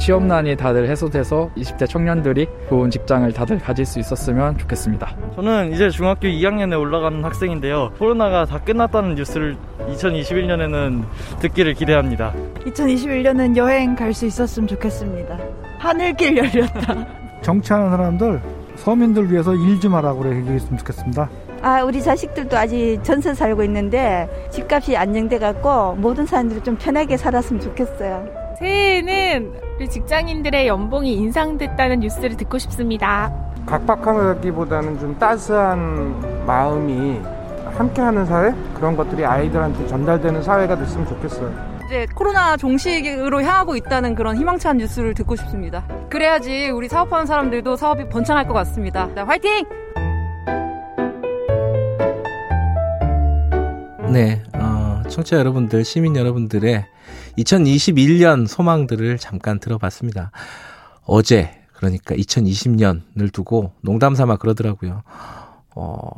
취업난이 다들 해소돼서 20대 청년들이 좋은 직장을 다들 가질 수 있었으면 좋겠습니다. 저는 이제 중학교 2학년에 올라가는 학생인데요. 코로나가 다 끝났다는 뉴스를 2021년에는 듣기를 기대합니다. 2021년은 여행 갈 수 있었으면 좋겠습니다. 하늘길 열렸다. 정치하는 사람들 서민들 위해서 일 좀 하라고 그래 얘기했으면 좋겠습니다. 아, 우리 자식들도 아직 전세 살고 있는데 집값이 안정돼 갖고 모든 사람들이 좀 편하게 살았으면 좋겠어요. 새해에는 우리 직장인들의 연봉이 인상됐다는 뉴스를 듣고 싶습니다. 각박하기보다는 좀 따스한 마음이 함께하는 사회 그런 것들이 아이들한테 전달되는 사회가 됐으면 좋겠어요. 이제 코로나 종식으로 향하고 있다는 그런 희망찬 뉴스를 듣고 싶습니다. 그래야지 우리 사업하는 사람들도 사업이 번창할 것 같습니다. 자, 화이팅! 네, 어, 청취자 여러분들, 시민 여러분들의 2021년 소망들을 잠깐 들어봤습니다. 어제, 그러니까 2020년을 두고 농담 삼아 그러더라고요. 어,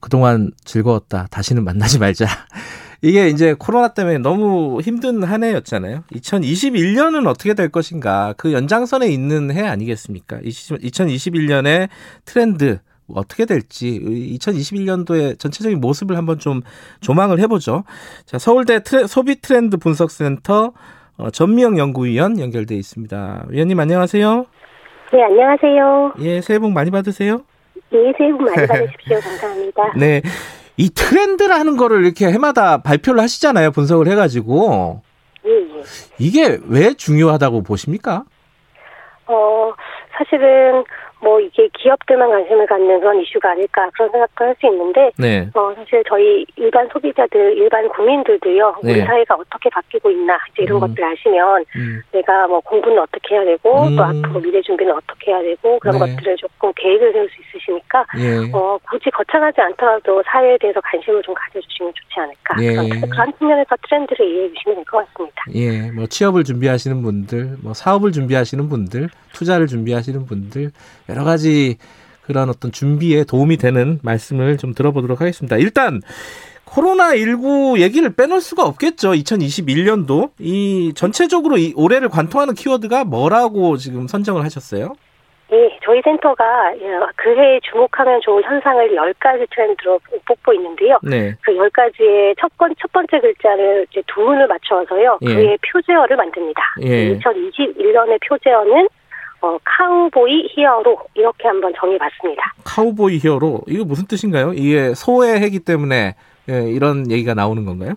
그동안 즐거웠다. 다시는 만나지 말자. 이게 이제 코로나 때문에 너무 힘든 한 해였잖아요. 2021년은 어떻게 될 것인가. 그 연장선에 있는 해 아니겠습니까? 2021년의 트렌드, 어떻게 될지 2021년도의 전체적인 모습을 한번 좀 조망을 해보죠. 자, 서울대 트레, 소비 트렌드 분석센터 어, 전미영 연구위원 연결돼 있습니다. 위원님 안녕하세요. 네, 안녕하세요. 예, 새해 복 많이 받으세요. 네, 새해 복 많이 받으십시오. 감사합니다. 네. 이 트렌드라는 거를 이렇게 해마다 발표를 하시잖아요. 분석을 해가지고. 예, 예. 이게 왜 중요하다고 보십니까? 어, 사실은 뭐 이게 기업들만 관심을 갖는 그런 이슈가 아닐까 그런 생각도 할 수 있는데 네. 어 사실 저희 일반 소비자들 일반 국민들도요 네. 우리 사회가 어떻게 바뀌고 있나 이제 이런 음. 것들 아시면 음. 내가 뭐 공부는 어떻게 해야 되고 음. 또 앞으로 미래 준비는 어떻게 해야 되고 그런 네. 것들을 조금 계획을 세울 수 있으시니까 예. 어 굳이 거창하지 않더라도 사회에 대해서 관심을 좀 가져주시면 좋지 않을까 예. 그런, 그런 측면에서 트렌드를 이해해 주시면 될 것 같습니다. 예, 뭐 취업을 준비하시는 분들, 뭐 사업을 준비하시는 분들, 투자를 준비하시는 분들 여러 가지 그런 어떤 준비에 도움이 되는 말씀을 좀 들어보도록 하겠습니다. 일단 코로나 19 얘기를 빼놓을 수가 없겠죠. 2021년도 이 전체적으로 이 올해를 관통하는 키워드가 뭐라고 지금 선정을 하셨어요? 예, 저희 센터가 예, 그해 주목하면 좋은 현상을 10가지 트렌드로 뽑고 있는데요. 네. 그 10가지의 첫, 번, 첫 번째 글자를 이제 두 문을 맞춰서요. 예. 그의 표제어를 만듭니다. 예. 2021년의 표제어는 어, 카우보이 히어로 이렇게 한번 정해봤습니다. 카우보이 히어로 이거 무슨 뜻인가요? 이게 소의 해기 때문에 예, 이런 얘기가 나오는 건가요?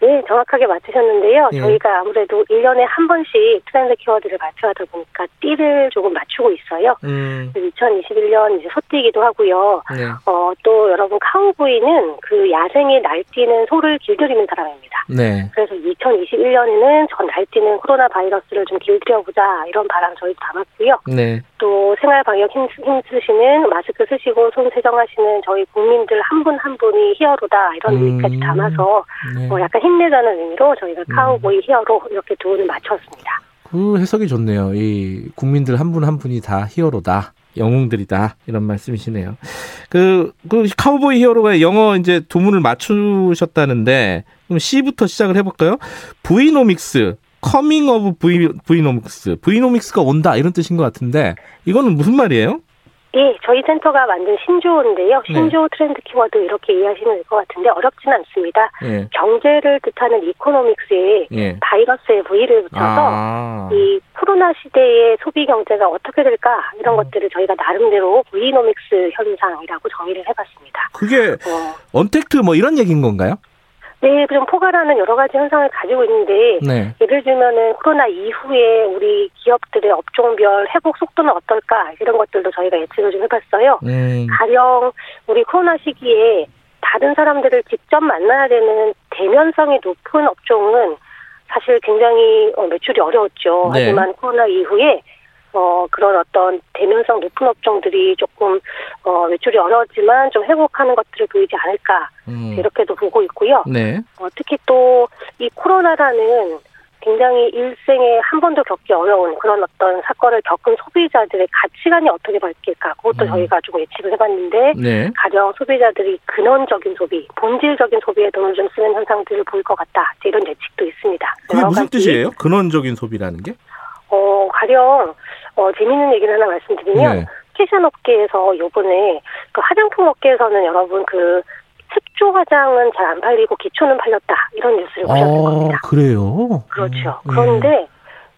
네, 정확하게 맞추셨는데요. 예. 저희가 아무래도 1년에 한 번씩 트렌드 키워드를 발표하다 보니까 띠를 조금 맞추고 있어요. 음, 2021년 이제 소띠기도 하고요. 네. 어, 또 여러분 카우보이는 그 야생에 날뛰는 소를 길들이는 사람입니다. 네. 그래서 2021년에는 전 날뛰는 코로나 바이러스를 좀 길들여보자 이런 바람 저희도 담았고요. 네. 또 생활 방역 힘, 힘쓰시는 마스크 쓰시고 손 세정하시는 저희 국민들 한 분한 분이 히어로다 이런 음. 의미까지 담아서 네. 어, 약간 힘내자는 의미로 저희가 카우보이 히어로 이렇게 두 분을 맞췄습니다. 그 해석이 좋네요. 이 국민들 한 분한 분이 다 히어로다. 영웅들이다. 이런 말씀이시네요. 그, 그 카우보이 히어로가 영어 이제 두 문을 맞추셨다는데, 그럼 C부터 시작을 해볼까요? V-nomics, Coming of V, V-nomics. V-nomics가 온다. 이런 뜻인 것 같은데, 이거는 무슨 말이에요? 예, 저희 센터가 만든 신조어인데요. 네. 신조어 트렌드 키워드 이렇게 이해하시면 될 것 같은데 어렵지는 않습니다. 예. 경제를 뜻하는 economics에 예. 바이러스의 V를 붙여서 아. 이 코로나 시대의 소비 경제가 어떻게 될까 이런 것들을 저희가 나름대로 V-nomics 현상이라고 정의를 해봤습니다. 그게 어, 언택트 뭐 이런 얘기인 건가요? 네, 좀 포괄하는 여러 가지 현상을 가지고 있는데 네. 예를 들면은 코로나 이후에 우리 기업들의 업종별 회복 속도는 어떨까 이런 것들도 저희가 예측을 좀 해봤어요. 음. 가령 우리 코로나 시기에 다른 사람들을 직접 만나야 되는 대면성이 높은 업종은 사실 굉장히 어, 매출이 어려웠죠. 네. 하지만 코로나 이후에 어, 그런 어떤 대면성 높은 업종들이 조금, 어, 매출이 어려웠지만 좀 회복하는 것들을 보이지 않을까. 음. 이렇게도 보고 있고요. 네. 어, 특히 또 이 코로나라는 굉장히 일생에 한 번도 겪기 어려운 그런 어떤 사건을 겪은 소비자들의 가치관이 어떻게 바뀔까 그것도 음. 저희가 좀 예측을 해봤는데 네. 가령 소비자들이 근원적인 소비, 본질적인 소비에 돈을 좀 쓰는 현상들을 보일 것 같다 이런 예측도 있습니다. 그게 무슨 뜻이에요? 근원적인 소비라는 게? 어 가령 어, 재밌는 얘기를 하나 말씀드리면 네. 패션 업계에서 요번에 그 화장품 업계에서는 여러분 그 색조 화장은 잘 안 팔리고 기초는 팔렸다 이런 뉴스를 보셨을 겁니다. 아, 그래요? 그렇죠. 음, 그런데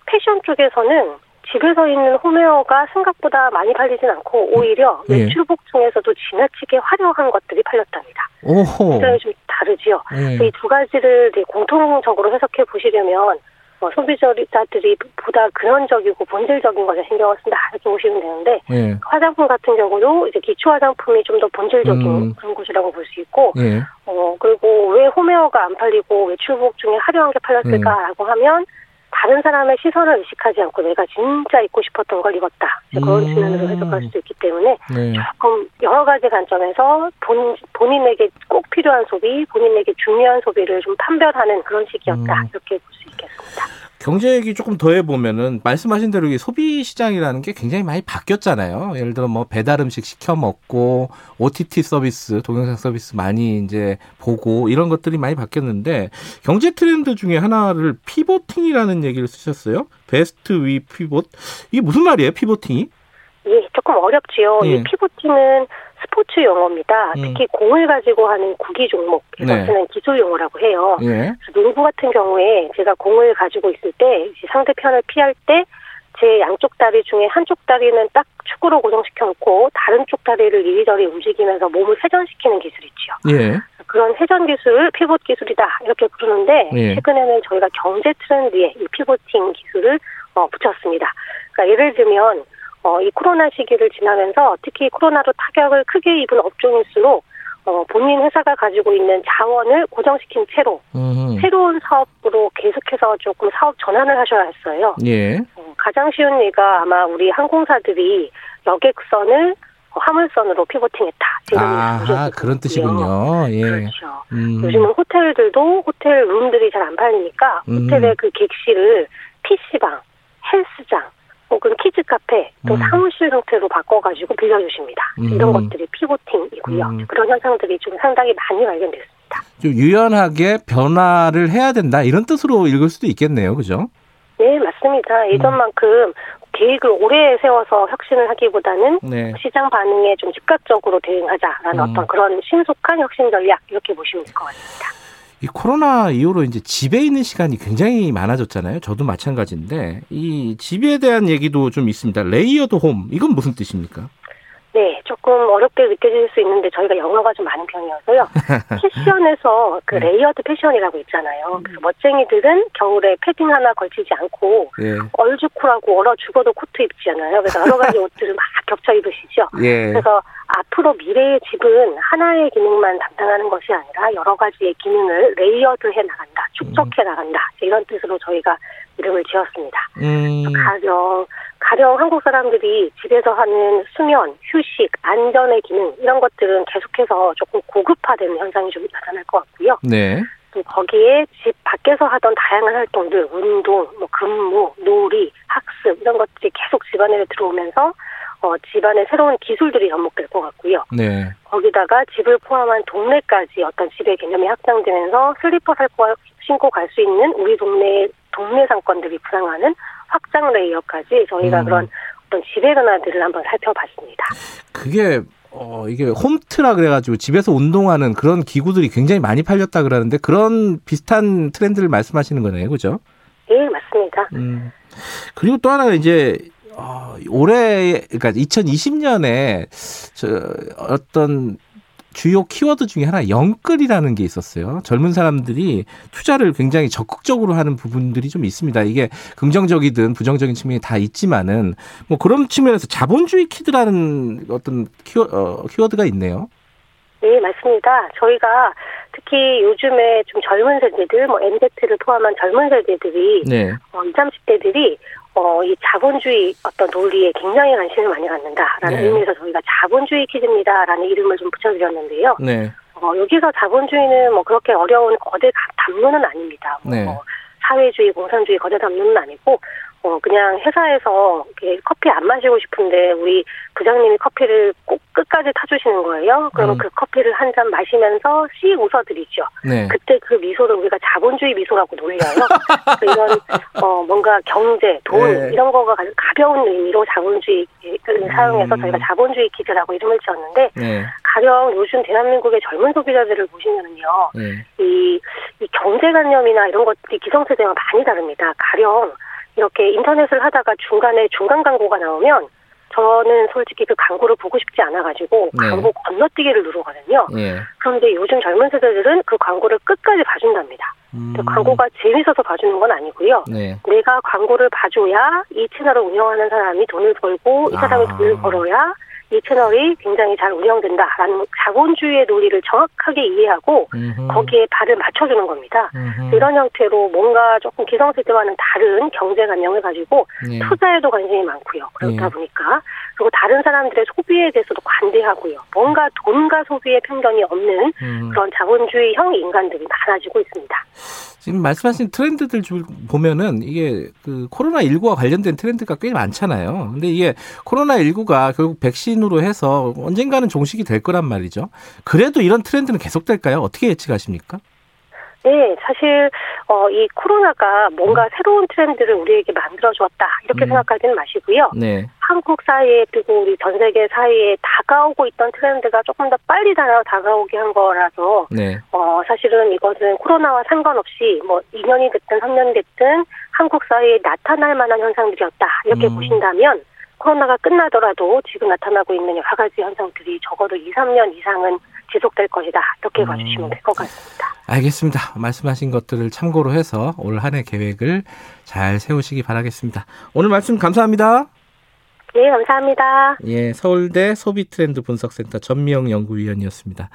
패션 쪽에서는 집에서 입는 홈웨어가 생각보다 많이 팔리진 않고 오히려 예. 외출복 중에서도 지나치게 화려한 것들이 팔렸답니다. 오호. 굉장히 좀 다르지요. 예. 이두 가지를 공통적으로 해석해 보시려면 어, 소비자들이 보다 근원적이고 본질적인 것에 신경을 쓴다 이렇게 보시면 되는데 예. 화장품 같은 경우도 이제 기초 화장품이 좀 더 본질적인 음. 그런 곳이라고 볼 수 있고 예. 어 그리고 왜 홈웨어가 안 팔리고 외출복 중에 화려한 게 팔렸을까라고 하면 다른 사람의 시선을 의식하지 않고 내가 진짜 입고 싶었던 걸 입었다 그런 음. 측면으로 해석할 수도 있기 때문에 네. 조금 여러 가지 관점에서 본, 본인에게 꼭 필요한 소비, 본인에게 중요한 소비를 좀 판별하는 그런 시기였다 음. 이렇게 볼 수 있 겠습니다. 경제 얘기 조금 더 해보면은 말씀하신 대로 이 소비 시장이라는 게 굉장히 많이 바뀌었잖아요. 예를 들어 뭐 배달 음식 시켜 먹고 OTT 서비스, 동영상 서비스 많이 이제 보고 이런 것들이 많이 바뀌었는데 경제 트렌드 중에 하나를 pivoting이라는 얘기를 쓰셨어요. Best We Pivot. 이게 무슨 말이에요? pivoting이? 예, 조금 어렵지요. 예. 이 pivoting은 스포츠 용어입니다. 음. 특히 공을 가지고 하는 구기 종목에서 네. 쓰는 기술 용어라고 해요. 예. 농구 같은 경우에 제가 공을 가지고 있을 때 상대편을 피할 때 제 양쪽 다리 중에 한쪽 다리는 딱 축구로 고정시켜 놓고 다른 쪽 다리를 이리저리 움직이면서 몸을 회전시키는 기술이 있죠. 예. 그런 회전 기술, 피봇 기술이다 이렇게 부르는데 예. 최근에는 저희가 경제 트렌드에 이 피보팅 기술을 어, 붙였습니다. 그러니까 예를 들면 어, 이 코로나 시기를 지나면서 특히 코로나로 타격을 크게 입은 업종일수록 어, 본인 회사가 가지고 있는 자원을 고정시킨 채로 음. 새로운 사업으로 계속해서 조금 사업 전환을 하셔야 했어요. 예. 어, 가장 쉬운 예가 아마 우리 항공사들이 여객선을 어, 화물선으로 pivoting했다. 아, 그런. 뜻이군요. 예. 그렇죠. 음. 요즘은 호텔들도 호텔 룸들이 잘 안 팔리니까 음. 호텔의 그 객실을 PC방, 헬스장, 혹은 키즈 카페, 또 음. 사무실 형태로 바꿔가지고 빌려주십니다. 음. 이런 것들이 pivoting이고요. 음. 그런 현상들이 좀 상당히 많이 발견됐습니다. 좀 유연하게 변화를 해야 된다 이런 뜻으로 읽을 수도 있겠네요. 그죠? 네, 맞습니다. 음. 예전만큼 계획을 오래 세워서 혁신을 하기보다는 네. 시장 반응에 좀 즉각적으로 대응하자라는 음. 어떤 그런 신속한 혁신 전략 이렇게 보시면 될 것 같습니다. 이 코로나 이후로 이제 집에 있는 시간이 굉장히 많아졌잖아요. 저도 마찬가지인데 이 집에 대한 얘기도 좀 있습니다. Layered Home 이건 무슨 뜻입니까? 네, 조금 어렵게 느껴질 수 있는데 저희가 영어가 좀 많은 편이어서요. 패션에서 그 네. layered 패션이라고 있잖아요. 그래서 멋쟁이들은 겨울에 패딩 하나 걸치지 않고 예. 얼죽코라고 얼어 죽어도 코트 입잖아요. 그래서 여러 가지 옷들을 막 겹쳐 입으시죠. 예. 그래서 앞으로 미래의 집은 하나의 기능만 담당하는 것이 아니라 여러 가지의 기능을 layered해 나간다, 축적해 나간다 이런 뜻으로 저희가 이름을 지었습니다. 음. 가령 가령 한국 사람들이 집에서 하는 수면, 휴식, 안전의 기능 이런 것들은 계속해서 조금 고급화되는 현상이 좀 나타날 것 같고요. 네. 또 거기에 집 밖에서 하던 다양한 활동들, 운동, 뭐 근무, 놀이, 학습 이런 것들이 계속 집안에 들어오면서 어, 집안에 새로운 기술들이 접목될 것 같고요. 네. 거기다가 집을 포함한 동네까지 어떤 집의 개념이 확장되면서 슬리퍼 신고 신고 갈 수 있는 우리 동네 동네 상권들이 부상하는 확장 레이어까지 저희가 음. 그런 어떤 지배 변화들을 한번 살펴봤습니다. 그게 어 이게 홈트라 그래가지고 집에서 운동하는 그런 기구들이 굉장히 많이 팔렸다 그러는데 그런 비슷한 트렌드를 말씀하시는 거네요, 그죠? 예, 맞습니다. 음. 그리고 또 하나가 이제 어, 올해 그러니까 2020년에 저 어떤 주요 키워드 중에 하나 영끌이라는 게 있었어요. 젊은 사람들이 투자를 굉장히 적극적으로 하는 부분들이 좀 있습니다. 이게 긍정적이든 부정적인 측면이 다 있지만은 뭐 그런 측면에서 자본주의 키드라는 어떤 키워, 어, 키워드가 있네요. 네, 맞습니다. 저희가 특히 요즘에 좀 젊은 세대들, 뭐 MZ를 포함한 젊은 세대들이 네. 어, 20, 30대들이 어, 이 자본주의 어떤 논리에 굉장히 관심을 많이 갖는다라는 네. 의미에서 저희가 자본주의 퀴즈입니다라는 이름을 좀 붙여드렸는데요. 네. 어, 어, 여기서 자본주의는 뭐 그렇게 어려운 거대 담론은 아닙니다. 뭐 네. 사회주의, 공산주의 거대 담론은 아니고 어 그냥 회사에서 커피 안 마시고 싶은데 우리 부장님이 커피를 꼭 끝까지 타주시는 거예요. 그러면 음. 그 커피를 한 잔 마시면서 씩 웃어드리죠. 네. 그때 그 미소를 우리가 자본주의 미소라고 놀려요. 그 이런 어 뭔가 경제, 돈 네. 이런 거가 가벼운 의미로 자본주의를 사용해서 음. 저희가 자본주의 기제라고 이름을 지었는데 네. 가령 요즘 대한민국의 젊은 소비자들을 보시면은요. 네. 이, 이 경제관념이나 이런 것들이 기성세대와 많이 다릅니다. 가령 이렇게 인터넷을 하다가 중간에 중간 광고가 나오면 저는 솔직히 그 광고를 보고 싶지 않아가지고 네. 광고 건너뛰기를 누르거든요. 예. 그런데 요즘 젊은 세대들은 그 광고를 끝까지 봐준답니다. 음. 그 광고가 재밌어서 봐주는 건 아니고요. 네. 내가 광고를 봐줘야 이 채널을 운영하는 사람이 돈을 벌고 이 사람이 아. 돈을 벌어야 이 채널이 굉장히 잘 운영된다라는 자본주의의 논리를 정확하게 이해하고 음흠. 거기에 발을 맞춰주는 겁니다. 음흠. 이런 형태로 뭔가 조금 기성세대와는 다른 경제관념을 가지고 네. 투자에도 관심이 많고요. 그렇다 예. 보니까 그리고 다른 사람들의 소비에 대해서도 관대하고요. 뭔가 돈과 소비의 편견이 없는 음. 그런 자본주의형 인간들이 많아지고 있습니다. 지금 말씀하신 트렌드들 줄 보면은 이게 그 코로나 19와 관련된 트렌드가 꽤 많잖아요. 근데 이게 코로나 19가 결국 백신 으로 해서 언젠가는 종식이 될 거란 말이죠. 그래도 이런 트렌드는 계속될까요? 어떻게 예측하십니까? 네, 사실 어, 이 코로나가 뭔가 새로운 트렌드를 우리에게 만들어 주었다 이렇게 음. 생각하지는 마시고요. 네. 한국 사이에 그리고 우리 전 세계 사이에 다가오고 있던 트렌드가 조금 더 빨리 다, 다가오게 한 거라서 네. 어, 사실은 이것은 코로나와 상관없이 뭐 2년이 됐든 3년이 됐든 한국 사회에 나타날 만한 현상들이었다. 이렇게 음. 보신다면 코로나가 끝나더라도 지금 나타나고 있는 여러 가지 현상들이 적어도 2, 3년 이상은 지속될 것이다. 이렇게 음. 봐주시면 될것 같습니다. 알겠습니다. 말씀하신 것들을 참고로 해서 올 한 해 계획을 잘 세우시기 바라겠습니다. 오늘 말씀 감사합니다. 네, 감사합니다. 예, 서울대 소비 트렌드 분석센터 전미영 연구위원이었습니다.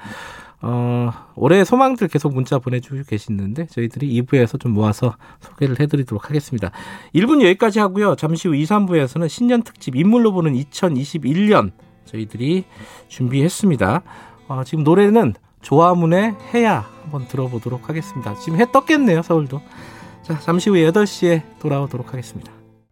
어, 올해 소망들 계속 문자 보내주고 계시는데 저희들이 2부에서 좀 모아서 소개를 해드리도록 하겠습니다. 1분 여기까지 하고요. 잠시 후 2, 3부에서는 신년 특집 인물로 보는 2021년 저희들이 준비했습니다. 어, 지금 노래는 조화문의 해야 한번 들어보도록 하겠습니다. 지금 해 떴겠네요, 서울도. 자, 잠시 후 8시에 돌아오도록 하겠습니다.